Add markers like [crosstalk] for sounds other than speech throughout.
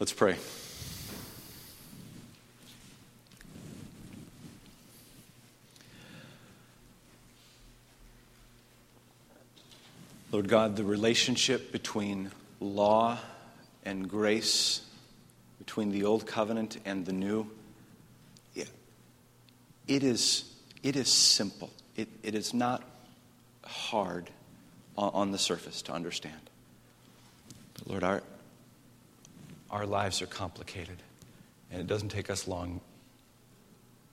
Let's pray. Lord God, the relationship between law and grace, between the old covenant and the new, it is, it is simple. It, it is not hard on, on the surface to understand. But Lord, our, our lives are complicated, and it doesn't take us long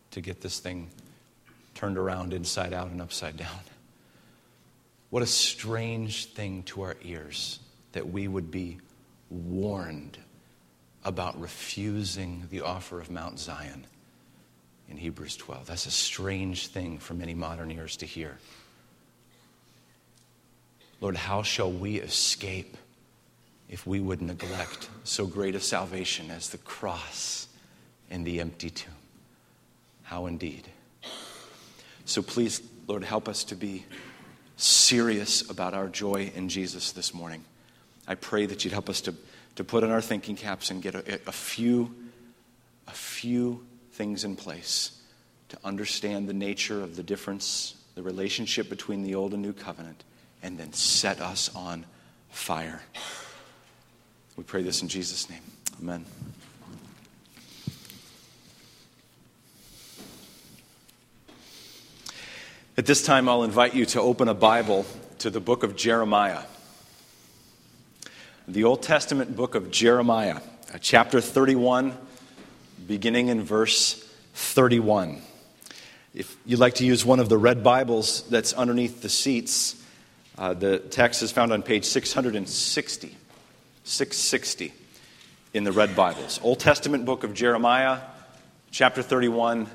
to get this thing turned around inside out and upside down. What a strange thing to our ears that we would be warned about refusing the offer of Mount Zion in Hebrews 12. That's a strange thing for many modern ears to hear. Lord, how shall we escape if we would neglect so great a salvation as the cross and the empty tomb? How indeed. So please, Lord, help us to be serious about our joy in Jesus this morning. I pray that you'd help us to, to put on our thinking caps and get a, a few, a few things in place to understand the nature of the difference, the relationship between the old and new covenant, and then set us on fire. We pray this in Jesus' name. Amen. At this time, I'll invite you to open a Bible to the book of Jeremiah. The Old Testament book of Jeremiah, uh, chapter 31, beginning in verse 31. If you'd like to use one of the red Bibles that's underneath the seats, uh, the text is found on page 660. 660 in the red Bibles. Old Testament book of Jeremiah, chapter 31,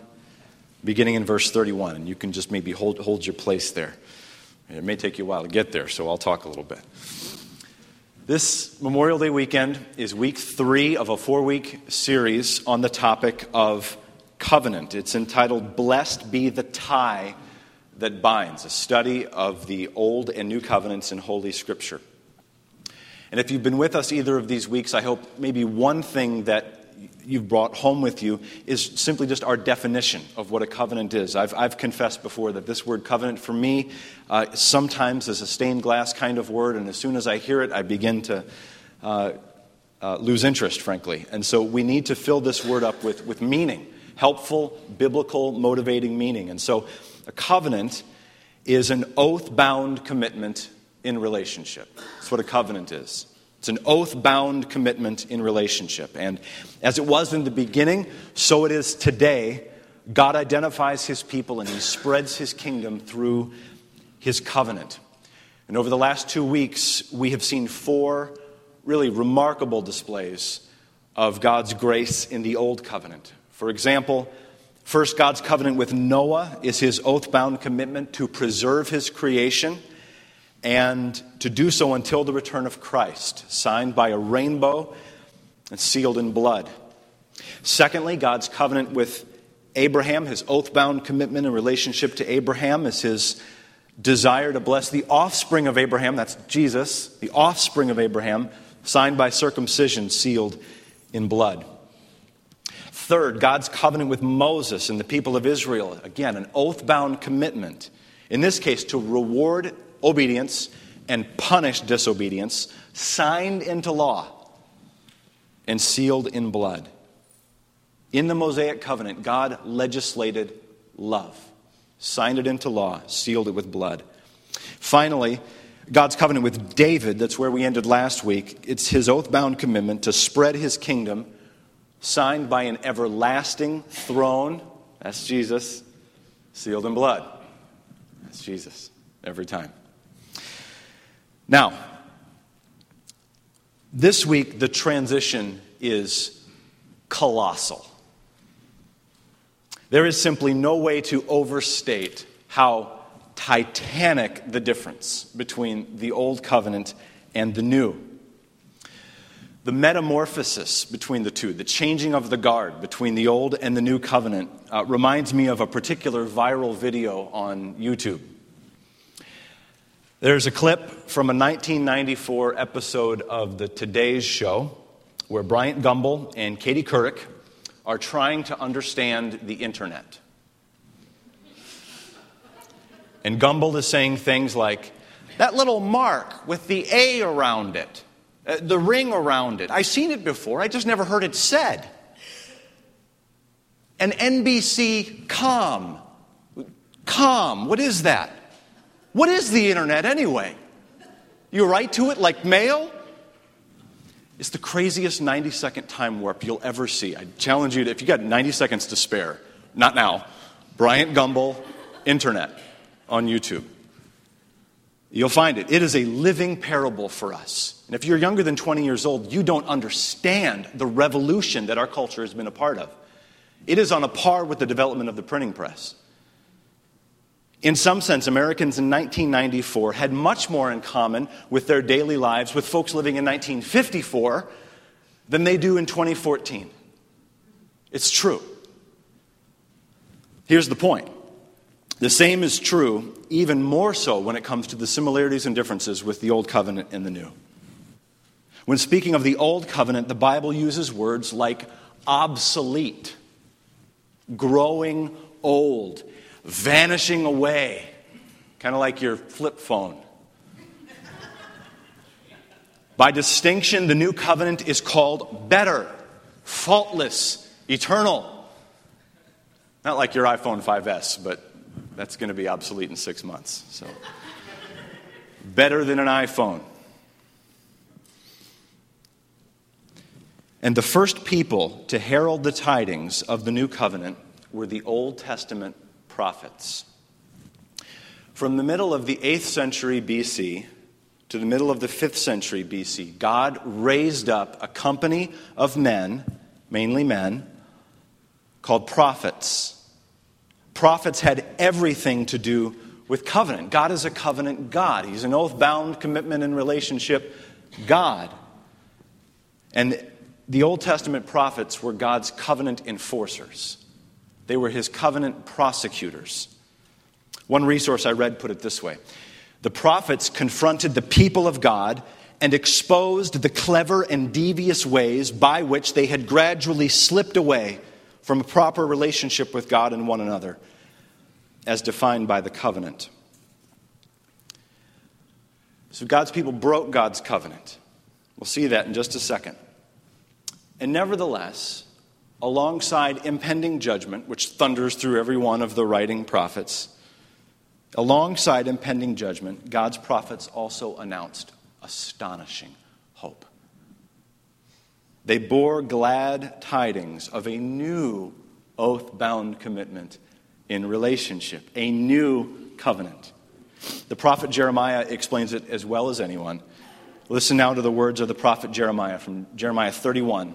beginning in verse 31. And you can just maybe hold, hold your place there. It may take you a while to get there, so I'll talk a little bit. This Memorial Day weekend is week three of a four week series on the topic of covenant. It's entitled Blessed Be the Tie That Binds, a study of the Old and New Covenants in Holy Scripture. And if you've been with us either of these weeks, I hope maybe one thing that you've brought home with you is simply just our definition of what a covenant is. I've, I've confessed before that this word covenant for me uh, sometimes is a stained glass kind of word, and as soon as I hear it, I begin to uh, uh, lose interest, frankly. And so we need to fill this word up with, with meaning helpful, biblical, motivating meaning. And so a covenant is an oath bound commitment in relationship. That's what a covenant is. It's an oath bound commitment in relationship. And as it was in the beginning, so it is today. God identifies his people and he spreads his kingdom through his covenant. And over the last two weeks, we have seen four really remarkable displays of God's grace in the Old Covenant. For example, first, God's covenant with Noah is his oath bound commitment to preserve his creation and to do so until the return of Christ, signed by a rainbow and sealed in blood. Secondly, God's covenant with Abraham, his oath bound commitment in relationship to Abraham, is his desire to bless the offspring of Abraham, that's Jesus, the offspring of Abraham, signed by circumcision, sealed in blood. Third, God's covenant with Moses and the people of Israel. Again, an oath bound commitment. In this case, to reward obedience and punish disobedience, signed into law and sealed in blood. In the Mosaic covenant, God legislated love, signed it into law, sealed it with blood. Finally, God's covenant with David, that's where we ended last week, it's his oath bound commitment to spread his kingdom signed by an everlasting throne. That's Jesus, sealed in blood. That's Jesus every time. Now, this week the transition is colossal. There is simply no way to overstate how titanic the difference between the old covenant and the new the metamorphosis between the two, the changing of the guard between the old and the new covenant, uh, reminds me of a particular viral video on YouTube. There's a clip from a 1994 episode of the Today's Show where Bryant Gumbel and Katie Couric are trying to understand the internet. And Gumbel is saying things like, that little mark with the A around it, uh, the ring around it, I've seen it before, I just never heard it said. An NBC Com. Com, what is that? What is the internet anyway? You write to it like mail? It's the craziest 90 second time warp you'll ever see. I challenge you to, if you got 90 seconds to spare, not now, Bryant Gumbel, internet on YouTube. You'll find it. It is a living parable for us. And if you're younger than 20 years old, you don't understand the revolution that our culture has been a part of. It is on a par with the development of the printing press. In some sense, Americans in 1994 had much more in common with their daily lives with folks living in 1954 than they do in 2014. It's true. Here's the point the same is true, even more so, when it comes to the similarities and differences with the Old Covenant and the New. When speaking of the Old Covenant, the Bible uses words like obsolete, growing old, vanishing away, kind of like your flip phone. By distinction, the new covenant is called better, faultless, eternal. Not like your iPhone 5S, but that's going to be obsolete in six months. So, better than an iPhone. And the first people to herald the tidings of the new covenant were the Old Testament prophets. From the middle of the 8th century BC to the middle of the 5th century BC, God raised up a company of men, mainly men, called prophets prophets had everything to do with covenant. God is a covenant God, He's an oath bound commitment and relationship God. And the Old Testament prophets were God's covenant enforcers, they were His covenant prosecutors. One resource I read put it this way The prophets confronted the people of God and exposed the clever and devious ways by which they had gradually slipped away from a proper relationship with God and one another, as defined by the covenant. So God's people broke God's covenant. We'll see that in just a second. And nevertheless, alongside impending judgment, which thunders through every one of the writing prophets, alongside impending judgment, God's prophets also announced astonishing hope. They bore glad tidings of a new oath bound commitment in relationship, a new covenant. The prophet Jeremiah explains it as well as anyone. Listen now to the words of the prophet Jeremiah from Jeremiah 31,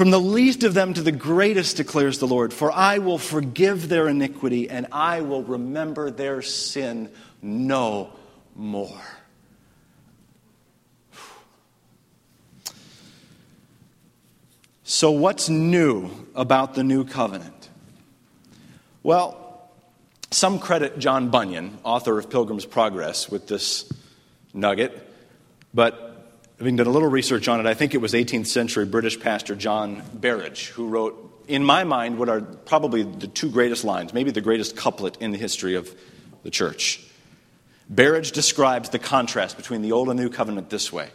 From the least of them to the greatest, declares the Lord, for I will forgive their iniquity, and I will remember their sin no more. So, what's new about the new covenant? Well, some credit John Bunyan, author of Pilgrim's Progress, with this nugget, but having done a little research on it, I think it was 18th century British pastor John Berridge who wrote, in my mind, what are probably the two greatest lines, maybe the greatest couplet in the history of the church. Berridge describes the contrast between the Old and New Covenant this way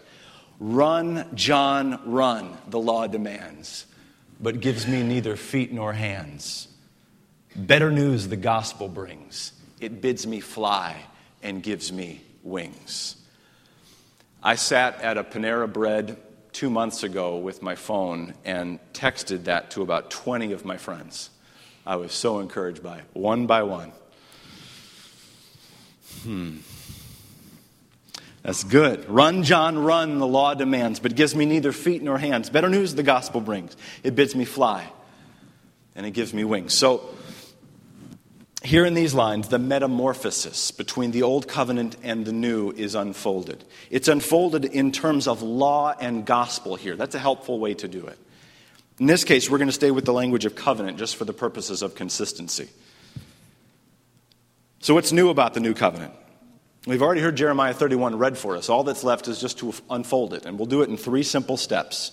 Run, John, run, the law demands, but gives me neither feet nor hands. Better news the gospel brings. It bids me fly and gives me wings. I sat at a Panera Bread two months ago with my phone and texted that to about 20 of my friends. I was so encouraged by it, one by one. Hmm. That's good. Run, John, run, the law demands, but gives me neither feet nor hands. Better news the gospel brings. It bids me fly, and it gives me wings. So, here in these lines, the metamorphosis between the old covenant and the new is unfolded. It's unfolded in terms of law and gospel here. That's a helpful way to do it. In this case, we're going to stay with the language of covenant just for the purposes of consistency. So, what's new about the new covenant? We've already heard Jeremiah 31 read for us. All that's left is just to unfold it, and we'll do it in three simple steps.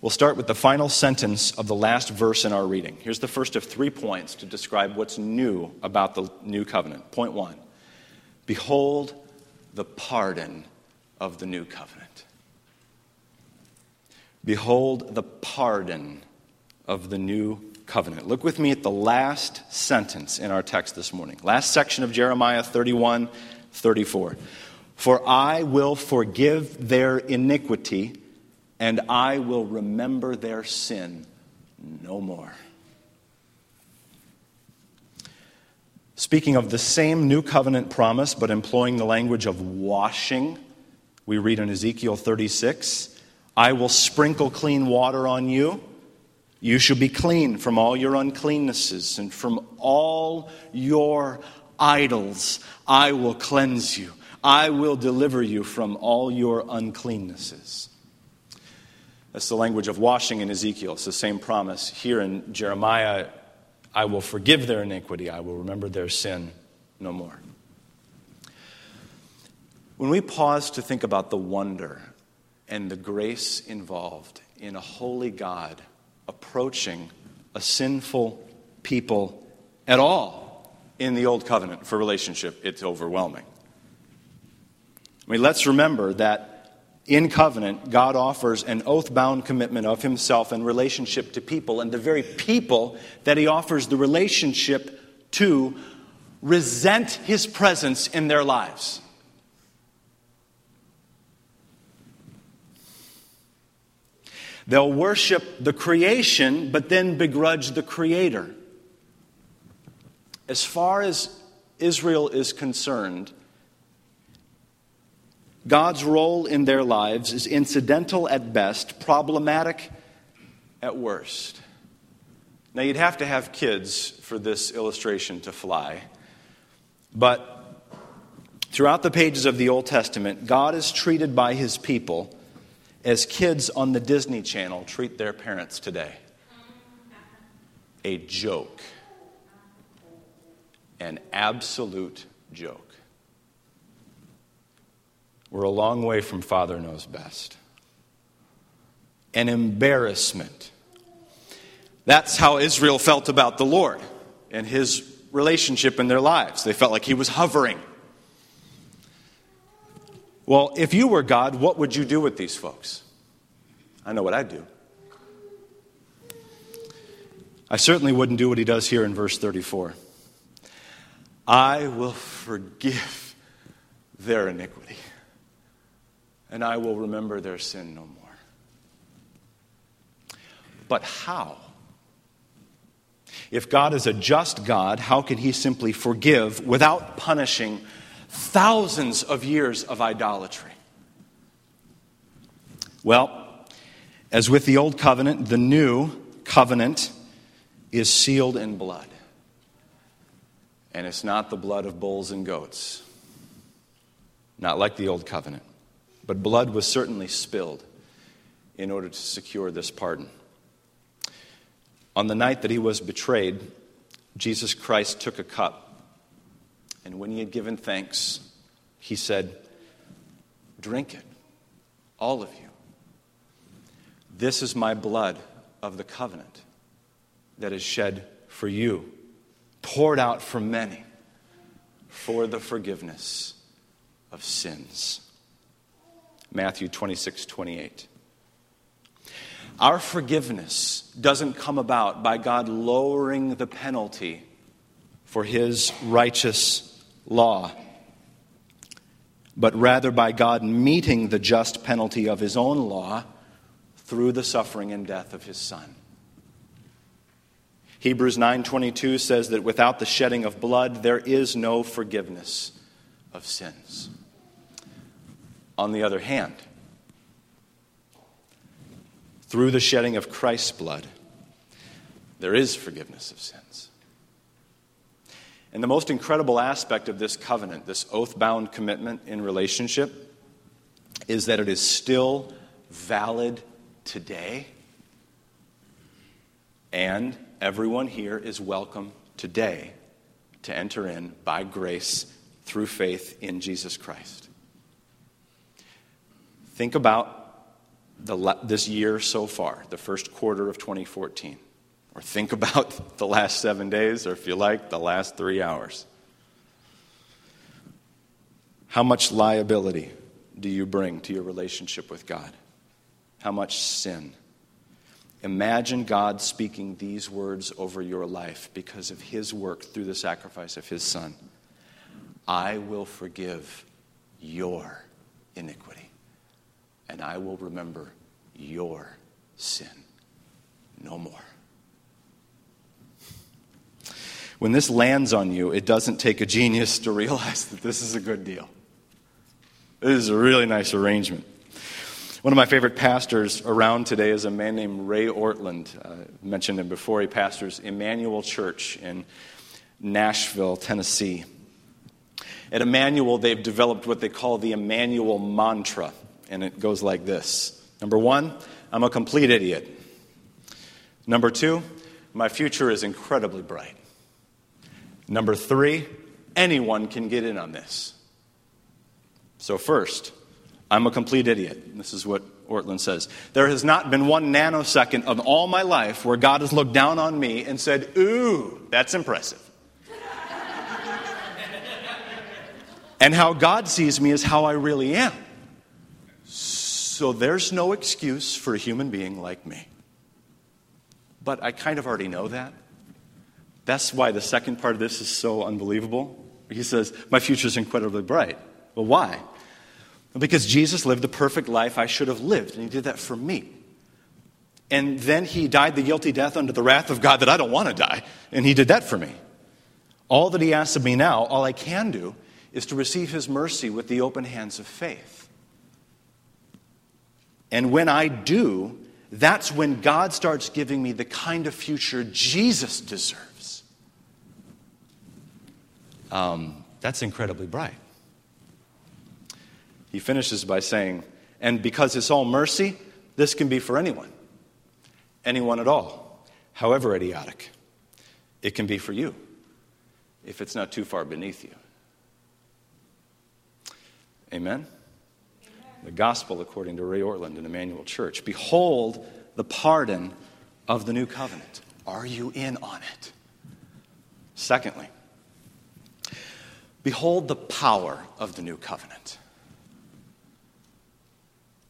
We'll start with the final sentence of the last verse in our reading. Here's the first of three points to describe what's new about the new covenant. Point one Behold the pardon of the new covenant. Behold the pardon of the new covenant. Look with me at the last sentence in our text this morning. Last section of Jeremiah 31 34. For I will forgive their iniquity, and I will remember their sin no more. Speaking of the same new covenant promise, but employing the language of washing, we read in Ezekiel 36 I will sprinkle clean water on you you shall be clean from all your uncleannesses and from all your idols. I will cleanse you. I will deliver you from all your uncleannesses. That's the language of washing in Ezekiel. It's the same promise here in Jeremiah. I will forgive their iniquity. I will remember their sin no more. When we pause to think about the wonder and the grace involved in a holy God approaching a sinful people at all in the Old Covenant for relationship, it's overwhelming. I mean, let's remember that in covenant, God offers an oath bound commitment of himself and relationship to people, and the very people that he offers the relationship to resent his presence in their lives. They'll worship the creation, but then begrudge the creator. As far as Israel is concerned, God's role in their lives is incidental at best, problematic at worst. Now, you'd have to have kids for this illustration to fly, but throughout the pages of the Old Testament, God is treated by his people as kids on the Disney Channel treat their parents today. A joke. An absolute joke. We're a long way from Father Knows Best. An embarrassment. That's how Israel felt about the Lord and his relationship in their lives. They felt like he was hovering well, if you were God, what would you do with these folks? I know what I'd do. I certainly wouldn't do what he does here in verse 34. I will forgive their iniquity, and I will remember their sin no more. But how? If God is a just God, how can he simply forgive without punishing thousands of years of idolatry. Well, as with the old covenant, the new covenant is sealed in blood. And it's not the blood of bulls and goats, not like the old covenant. But blood was certainly spilled in order to secure this pardon. On the night that he was betrayed, Jesus Christ took a cup and when he had given thanks, he said, Drink it, all of you. This is my blood of the covenant that is shed for you, poured out for many for the forgiveness of sins. Matthew 26, 28. Our forgiveness doesn't come about by God lowering the penalty for his righteous law. but rather by God meeting the just penalty of his own law through the suffering and death of his son. Hebrews 9:22 says that without the shedding of blood there is no forgiveness of sins. On the other hand, through the shedding of Christ's blood, there is forgiveness of sins. And the most incredible aspect of this covenant, this oath bound commitment in relationship, is that it is still valid today. And everyone here is welcome today to enter in by grace through faith in Jesus Christ. Think about the, this year so far, the first quarter of 2014. Or think [laughs] about the last seven days, or if you like, the last three hours. How much liability do you bring to your relationship with God? How much sin? Imagine God speaking these words over your life because of His work through the sacrifice of His Son. I will forgive your iniquity, and I will remember your sin no more. When this lands on you, it doesn't take a genius to realize that this is a good deal. This is a really nice arrangement. One of my favorite pastors around today is a man named Ray Ortlund. Uh, mentioned him before. He pastors Emmanuel Church in Nashville, Tennessee. At Emmanuel, they've developed what they call the Emmanuel mantra, and it goes like this Number one, I'm a complete idiot. Number two, my future is incredibly bright. Number three, anyone can get in on this. So, first, I'm a complete idiot. This is what Ortlund says. There has not been one nanosecond of all my life where God has looked down on me and said, Ooh, that's impressive. [laughs] and how God sees me is how I really am. So there's no excuse for a human being like me. But I kind of already know that. That's why the second part of this is so unbelievable. He says, My future is incredibly bright. Well, why? Because Jesus lived the perfect life I should have lived, and he did that for me. And then he died the guilty death under the wrath of God that I don't want to die, and he did that for me. All that he asks of me now, all I can do, is to receive his mercy with the open hands of faith. And when I do, that's when God starts giving me the kind of future Jesus deserves. Um, that's incredibly bright. He finishes by saying, and because it's all mercy, this can be for anyone, anyone at all, however idiotic. It can be for you if it's not too far beneath you. Amen? The gospel according to Ray Ortlund and Emmanuel Church. Behold the pardon of the new covenant. Are you in on it? Secondly, behold the power of the new covenant.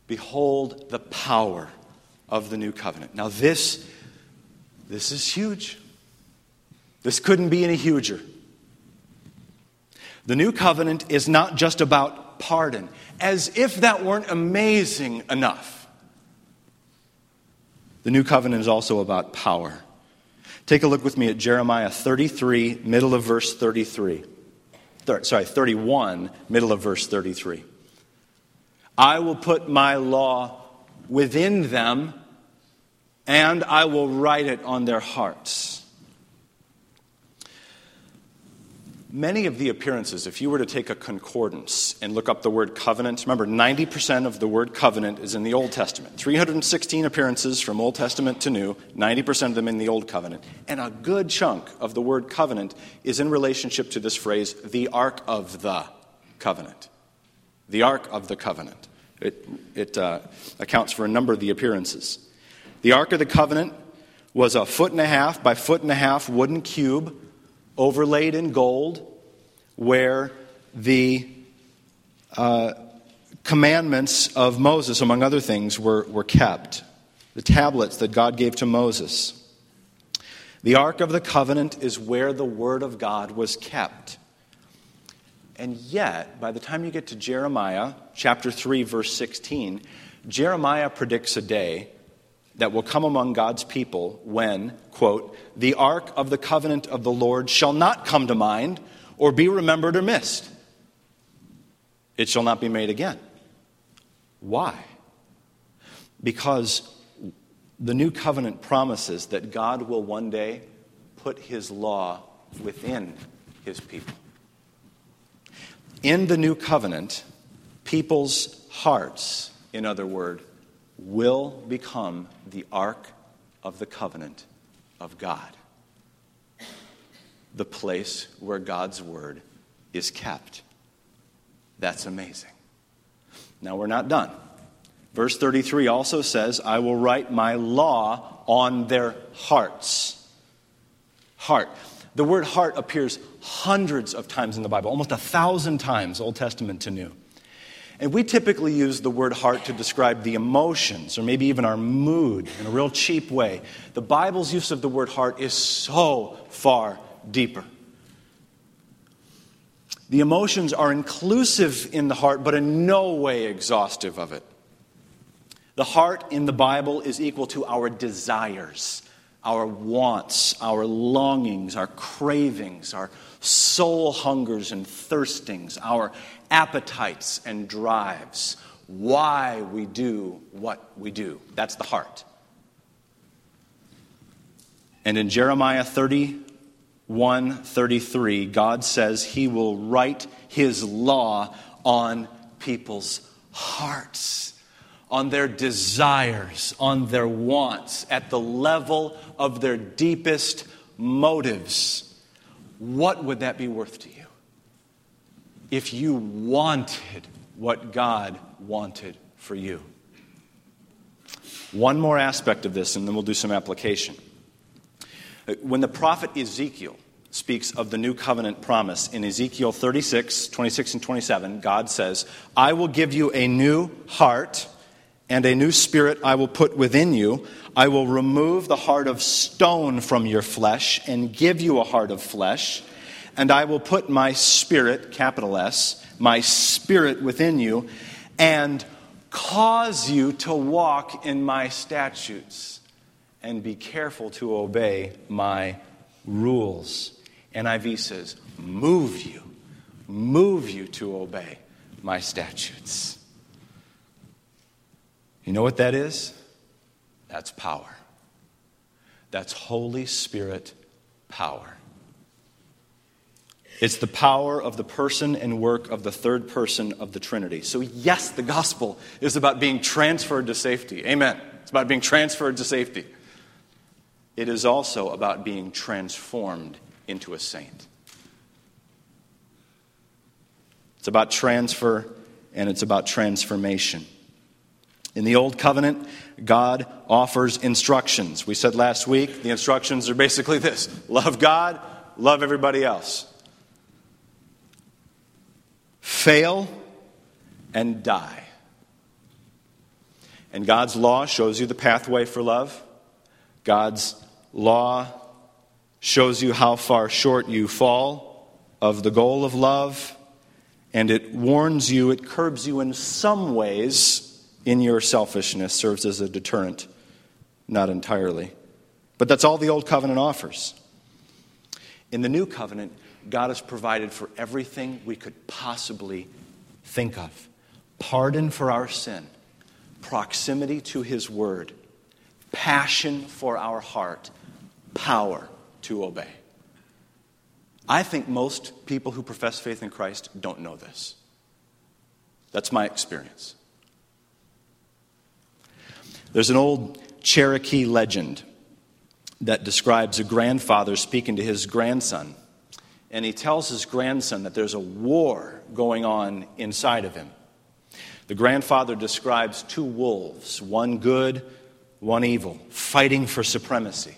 Behold the power of the new covenant. Now this this is huge. This couldn't be any huger. The new covenant is not just about pardon as if that weren't amazing enough. The new covenant is also about power. Take a look with me at Jeremiah 33, middle of verse 33. Thir- sorry, 31, middle of verse 33. I will put my law within them, and I will write it on their hearts. Many of the appearances, if you were to take a concordance and look up the word covenant, remember 90% of the word covenant is in the Old Testament. 316 appearances from Old Testament to New, 90% of them in the Old Covenant. And a good chunk of the word covenant is in relationship to this phrase, the Ark of the Covenant. The Ark of the Covenant. It, it uh, accounts for a number of the appearances. The Ark of the Covenant was a foot and a half by foot and a half wooden cube overlaid in gold, where the uh, commandments of Moses, among other things, were, were kept. The tablets that God gave to Moses. The Ark of the Covenant is where the Word of God was kept. And yet, by the time you get to Jeremiah chapter 3, verse 16, Jeremiah predicts a day that will come among God's people when, quote, the ark of the covenant of the Lord shall not come to mind or be remembered or missed. It shall not be made again. Why? Because the new covenant promises that God will one day put his law within his people. In the new covenant, people's hearts, in other words, will become the ark of the covenant of God, the place where God's word is kept. That's amazing. Now, we're not done. Verse 33 also says, I will write my law on their hearts. Heart. The word heart appears hundreds of times in the Bible, almost a thousand times, Old Testament to New. And we typically use the word heart to describe the emotions or maybe even our mood in a real cheap way. The Bible's use of the word heart is so far deeper. The emotions are inclusive in the heart, but in no way exhaustive of it. The heart in the Bible is equal to our desires, our wants, our longings, our cravings, our soul hungers and thirstings, our appetites and drives, why we do what we do. That's the heart. And in Jeremiah 31 33, God says he will write his law on people's hearts, on their desires, on their wants, at the level of their deepest motives. What would that be worth to you? if you wanted what God wanted for you. One more aspect of this, and then we'll do some application. Uh, when the prophet Ezekiel speaks of the new covenant promise in Ezekiel 36, 26, and 27, God says, I will give you a new heart, and a new spirit I will put within you. I will remove the heart of stone from your flesh and give you a heart of flesh and I will put my spirit, capital S, my spirit within you, and cause you to walk in my statutes and be careful to obey my rules. NIV says, move you, move you to obey my statutes. You know what that is? That's power. That's Holy Spirit power. It's the power of the person and work of the third person of the Trinity. So, yes, the gospel is about being transferred to safety. Amen. It's about being transferred to safety. It is also about being transformed into a saint. It's about transfer and it's about transformation. In the Old Covenant, God offers instructions. We said last week the instructions are basically this love God, love everybody else fail, and die. And God's law shows you the pathway for love. God's law shows you how far short you fall of the goal of love. And it warns you, it curbs you in some ways in your selfishness, serves as a deterrent, not entirely. But that's all the Old Covenant offers. In the New Covenant, God has provided for everything we could possibly think of pardon for our sin, proximity to His Word, passion for our heart, power to obey. I think most people who profess faith in Christ don't know this. That's my experience. There's an old Cherokee legend that describes a grandfather speaking to his grandson and he tells his grandson that there's a war going on inside of him. The grandfather describes two wolves, one good, one evil, fighting for supremacy.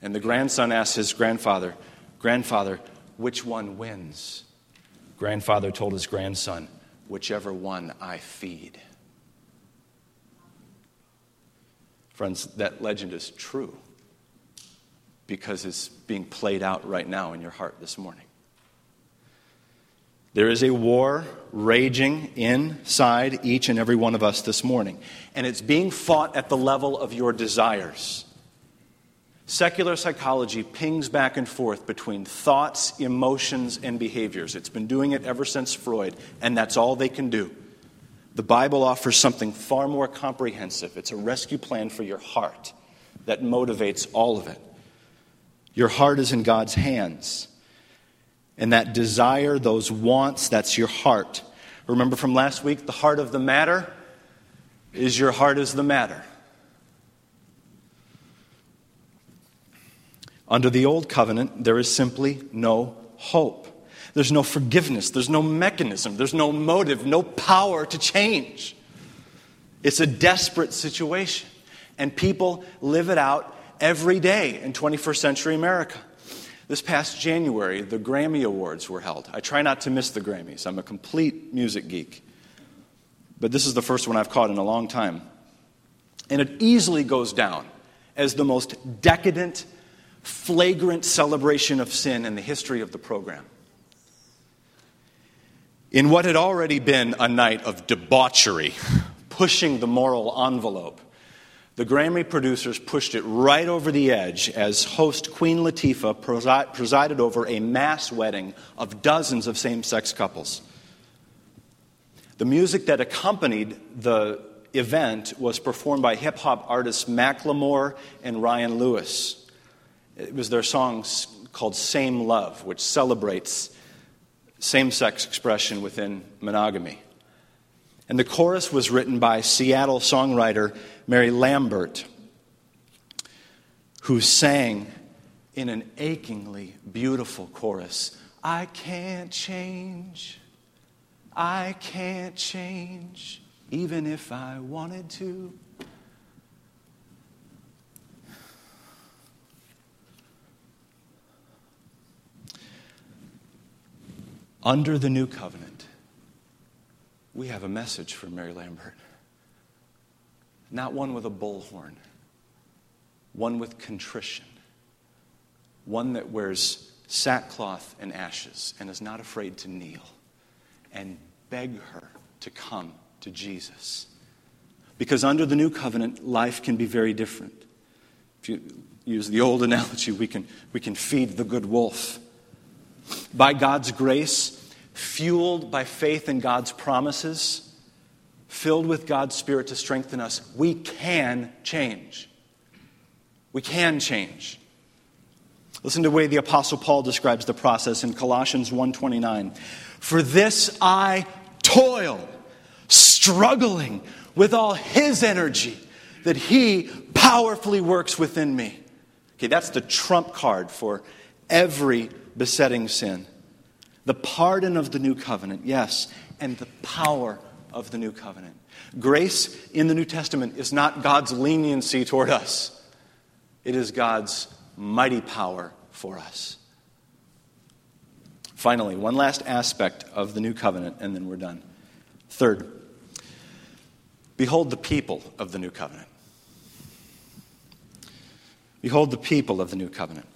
And the grandson asks his grandfather, Grandfather, which one wins? Grandfather told his grandson, Whichever one I feed. Friends, that legend is true because it's being played out right now in your heart this morning. There is a war raging inside each and every one of us this morning, and it's being fought at the level of your desires. Secular psychology pings back and forth between thoughts, emotions, and behaviors. It's been doing it ever since Freud, and that's all they can do. The Bible offers something far more comprehensive. It's a rescue plan for your heart that motivates all of it. Your heart is in God's hands. And that desire, those wants, that's your heart. Remember from last week, the heart of the matter is your heart is the matter. Under the old covenant, there is simply no hope. There's no forgiveness. There's no mechanism. There's no motive, no power to change. It's a desperate situation. And people live it out every day in 21st century America. This past January, the Grammy Awards were held. I try not to miss the Grammys. I'm a complete music geek. But this is the first one I've caught in a long time. And it easily goes down as the most decadent, flagrant celebration of sin in the history of the program. In what had already been a night of debauchery, pushing the moral envelope, the Grammy producers pushed it right over the edge as host Queen Latifah presided over a mass wedding of dozens of same sex couples. The music that accompanied the event was performed by hip hop artists Macklemore and Ryan Lewis. It was their song called Same Love, which celebrates same sex expression within monogamy. And the chorus was written by Seattle songwriter Mary Lambert, who sang in an achingly beautiful chorus I can't change, I can't change, even if I wanted to. Under the new covenant, we have a message for Mary Lambert. Not one with a bullhorn, one with contrition, one that wears sackcloth and ashes and is not afraid to kneel and beg her to come to Jesus. Because under the new covenant, life can be very different. If you use the old analogy, we can, we can feed the good wolf by God's grace, fueled by faith in God's promises, filled with God's Spirit to strengthen us, we can change. We can change. Listen to the way the apostle Paul describes the process in Colossians 1:29. For this I toil, struggling with all his energy that he powerfully works within me. Okay, that's the trump card for every besetting sin. The pardon of the new covenant, yes, and the power of the new covenant. Grace in the New Testament is not God's leniency toward us, it is God's mighty power for us. Finally, one last aspect of the new covenant, and then we're done. Third, behold the people of the new covenant. Behold the people of the new covenant.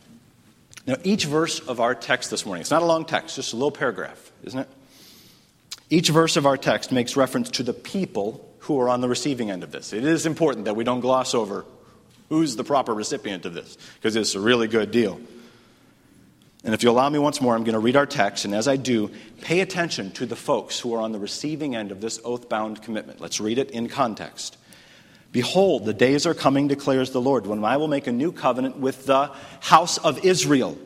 Now, each verse of our text this morning, it's not a long text, just a little paragraph, isn't it? Each verse of our text makes reference to the people who are on the receiving end of this. It is important that we don't gloss over who's the proper recipient of this, because it's a really good deal. And if you allow me once more, I'm going to read our text, and as I do, pay attention to the folks who are on the receiving end of this oath bound commitment. Let's read it in context. Behold, the days are coming, declares the Lord, when I will make a new covenant with the house of Israel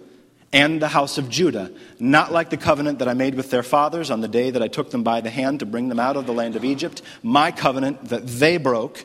and the house of Judah, not like the covenant that I made with their fathers on the day that I took them by the hand to bring them out of the land of Egypt, my covenant that they broke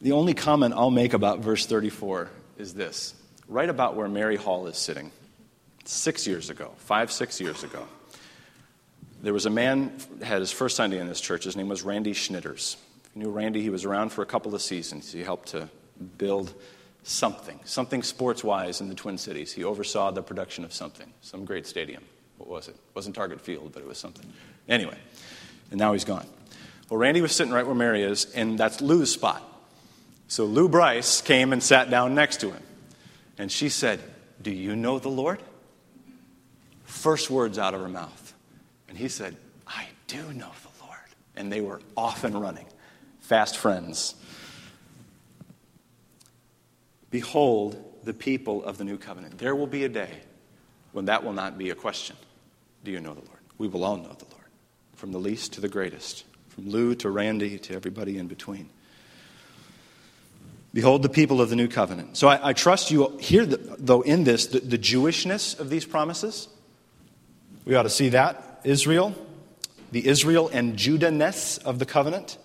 The only comment I'll make about verse 34 is this right about where Mary Hall is sitting, six years ago, five, six years ago, there was a man had his first Sunday in this church. His name was Randy Schnitters. If you knew Randy, he was around for a couple of seasons. He helped to build something, something sports wise in the Twin Cities. He oversaw the production of something, some great stadium. What was it? It wasn't Target Field, but it was something. Anyway, and now he's gone. Well, Randy was sitting right where Mary is, and that's Lou's spot. So Lou Bryce came and sat down next to him. And she said, Do you know the Lord? First words out of her mouth. And he said, I do know the Lord. And they were off and running, fast friends. Behold the people of the new covenant. There will be a day when that will not be a question. Do you know the Lord? We will all know the Lord, from the least to the greatest, from Lou to Randy to everybody in between. Behold the people of the new covenant. So I, I trust you hear, though, in this, the, the Jewishness of these promises. We ought to see that. Israel, the Israel and Judahness of the covenant.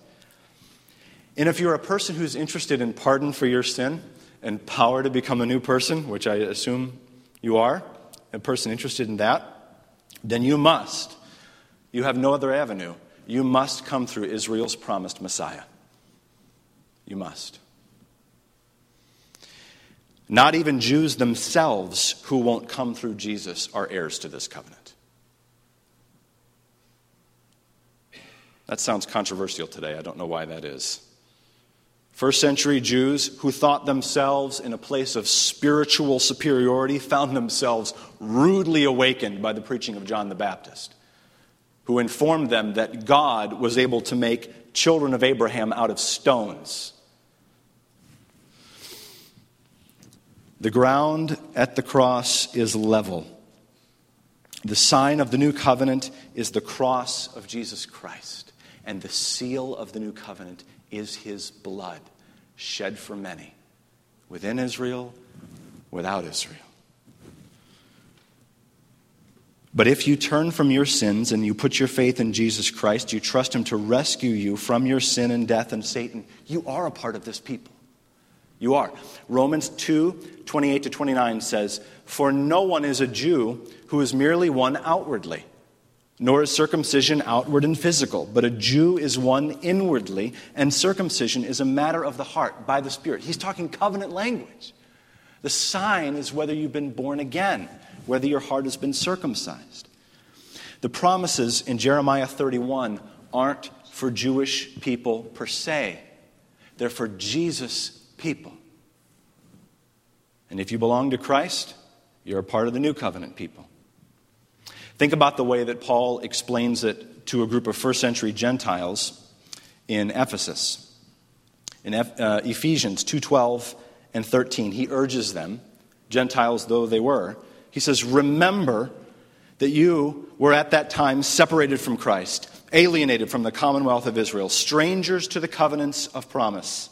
And if you're a person who's interested in pardon for your sin and power to become a new person, which I assume you are, a person interested in that, then you must. You have no other avenue. You must come through Israel's promised Messiah. You must. Not even Jews themselves who won't come through Jesus are heirs to this covenant. That sounds controversial today. I don't know why that is. First century Jews who thought themselves in a place of spiritual superiority found themselves rudely awakened by the preaching of John the Baptist, who informed them that God was able to make children of Abraham out of stones. The ground at the cross is level. The sign of the new covenant is the cross of Jesus Christ, and the seal of the new covenant is his blood shed for many, within Israel, without Israel. But if you turn from your sins and you put your faith in Jesus Christ, you trust him to rescue you from your sin and death and Satan, you are a part of this people. You are. Romans 2 28 to 29 says, For no one is a Jew who is merely one outwardly, nor is circumcision outward and physical, but a Jew is one inwardly, and circumcision is a matter of the heart by the Spirit. He's talking covenant language. The sign is whether you've been born again, whether your heart has been circumcised. The promises in Jeremiah 31 aren't for Jewish people per se, they're for Jesus people. And if you belong to Christ, you're a part of the new covenant people. Think about the way that Paul explains it to a group of first century Gentiles in Ephesus. In uh, Ephesians 2:12 and 13, he urges them, Gentiles though they were, he says, "Remember that you were at that time separated from Christ, alienated from the commonwealth of Israel, strangers to the covenants of promise."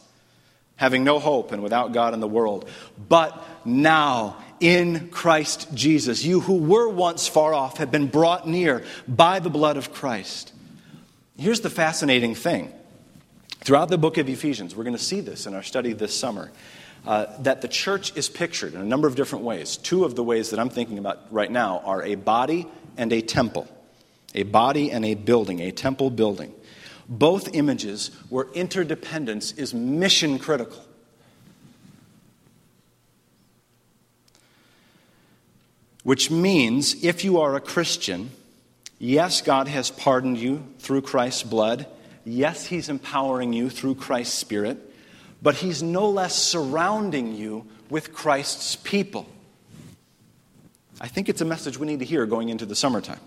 Having no hope and without God in the world. But now, in Christ Jesus, you who were once far off have been brought near by the blood of Christ. Here's the fascinating thing. Throughout the book of Ephesians, we're going to see this in our study this summer, uh, that the church is pictured in a number of different ways. Two of the ways that I'm thinking about right now are a body and a temple. A body and a building, a temple building both images where interdependence is mission critical. Which means if you are a Christian, yes, God has pardoned you through Christ's blood. Yes, He's empowering you through Christ's Spirit. But He's no less surrounding you with Christ's people. I think it's a message we need to hear going into the summertime.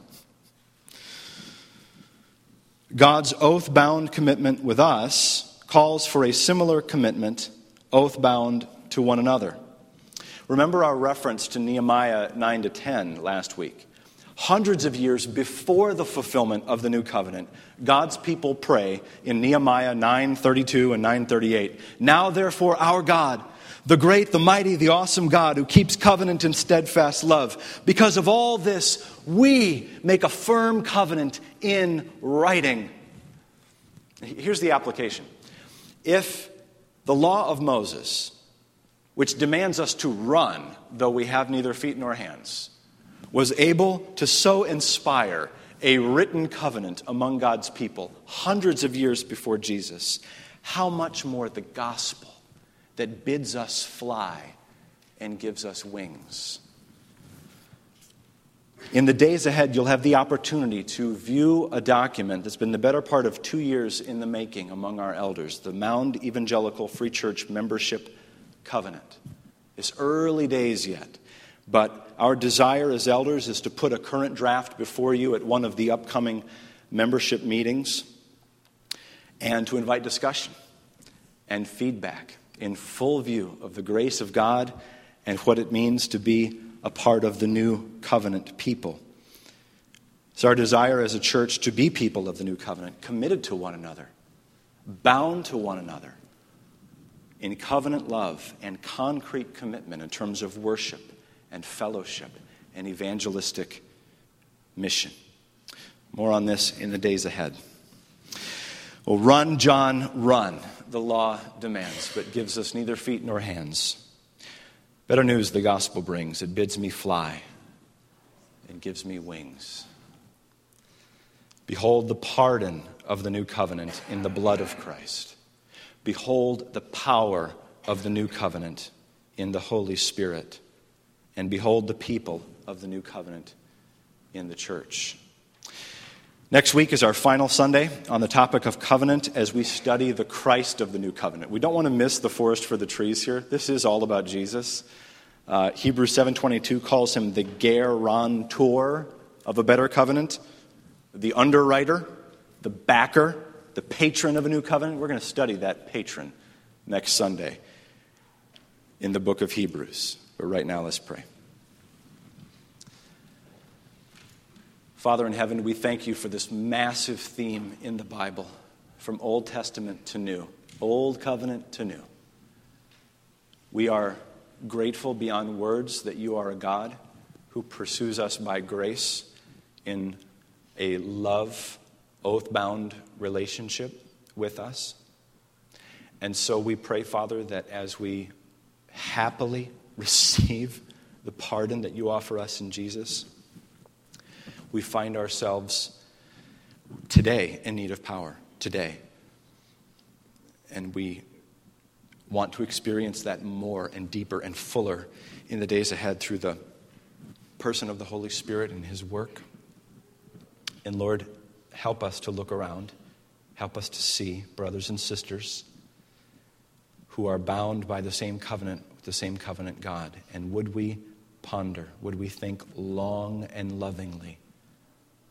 God's oath bound commitment with us calls for a similar commitment, oath bound to one another. Remember our reference to Nehemiah 9 to 10 last week. Hundreds of years before the fulfillment of the new covenant, God's people pray in Nehemiah 9:32 and 9:38. Now therefore our God the great, the mighty, the awesome God who keeps covenant and steadfast love. Because of all this, we make a firm covenant in writing. Here's the application. If the law of Moses, which demands us to run, though we have neither feet nor hands, was able to so inspire a written covenant among God's people hundreds of years before Jesus, how much more the gospel that bids us fly and gives us wings. In the days ahead, you'll have the opportunity to view a document that's been the better part of two years in the making among our elders the Mound Evangelical Free Church Membership Covenant. It's early days yet, but our desire as elders is to put a current draft before you at one of the upcoming membership meetings and to invite discussion and feedback in full view of the grace of God and what it means to be a part of the new covenant people. It's our desire as a church to be people of the new covenant, committed to one another, bound to one another in covenant love and concrete commitment in terms of worship and fellowship and evangelistic mission. More on this in the days ahead. Well, run, John, run, the law demands, but gives us neither feet nor hands. Better news the gospel brings it bids me fly and gives me wings. Behold the pardon of the new covenant in the blood of Christ. Behold the power of the new covenant in the Holy Spirit. And behold the people of the new covenant in the church. Next week is our final Sunday on the topic of covenant as we study the Christ of the new covenant. We don't want to miss the forest for the trees here. This is all about Jesus. Uh, Hebrews 7:22 calls him the guarantor of a better covenant, the underwriter, the backer, the patron of a new covenant. We're going to study that patron next Sunday in the book of Hebrews. But right now, let's pray. Father in heaven, we thank you for this massive theme in the Bible, from Old Testament to New, Old Covenant to New. We are grateful beyond words that you are a God who pursues us by grace in a love, oath bound relationship with us. And so we pray, Father, that as we happily [laughs] receive the pardon that you offer us in Jesus, we find ourselves today in need of power, today. And we want to experience that more and deeper and fuller in the days ahead through the person of the Holy Spirit and His work. And Lord, help us to look around, help us to see brothers and sisters who are bound by the same covenant with the same covenant God. And would we ponder, would we think long and lovingly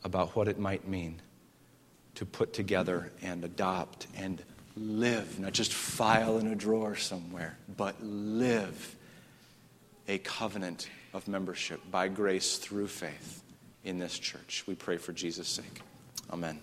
about what it might mean to put together and adopt and live, not just file in a drawer somewhere, but live a covenant of membership by grace through faith in this church. We pray for Jesus' sake. Amen.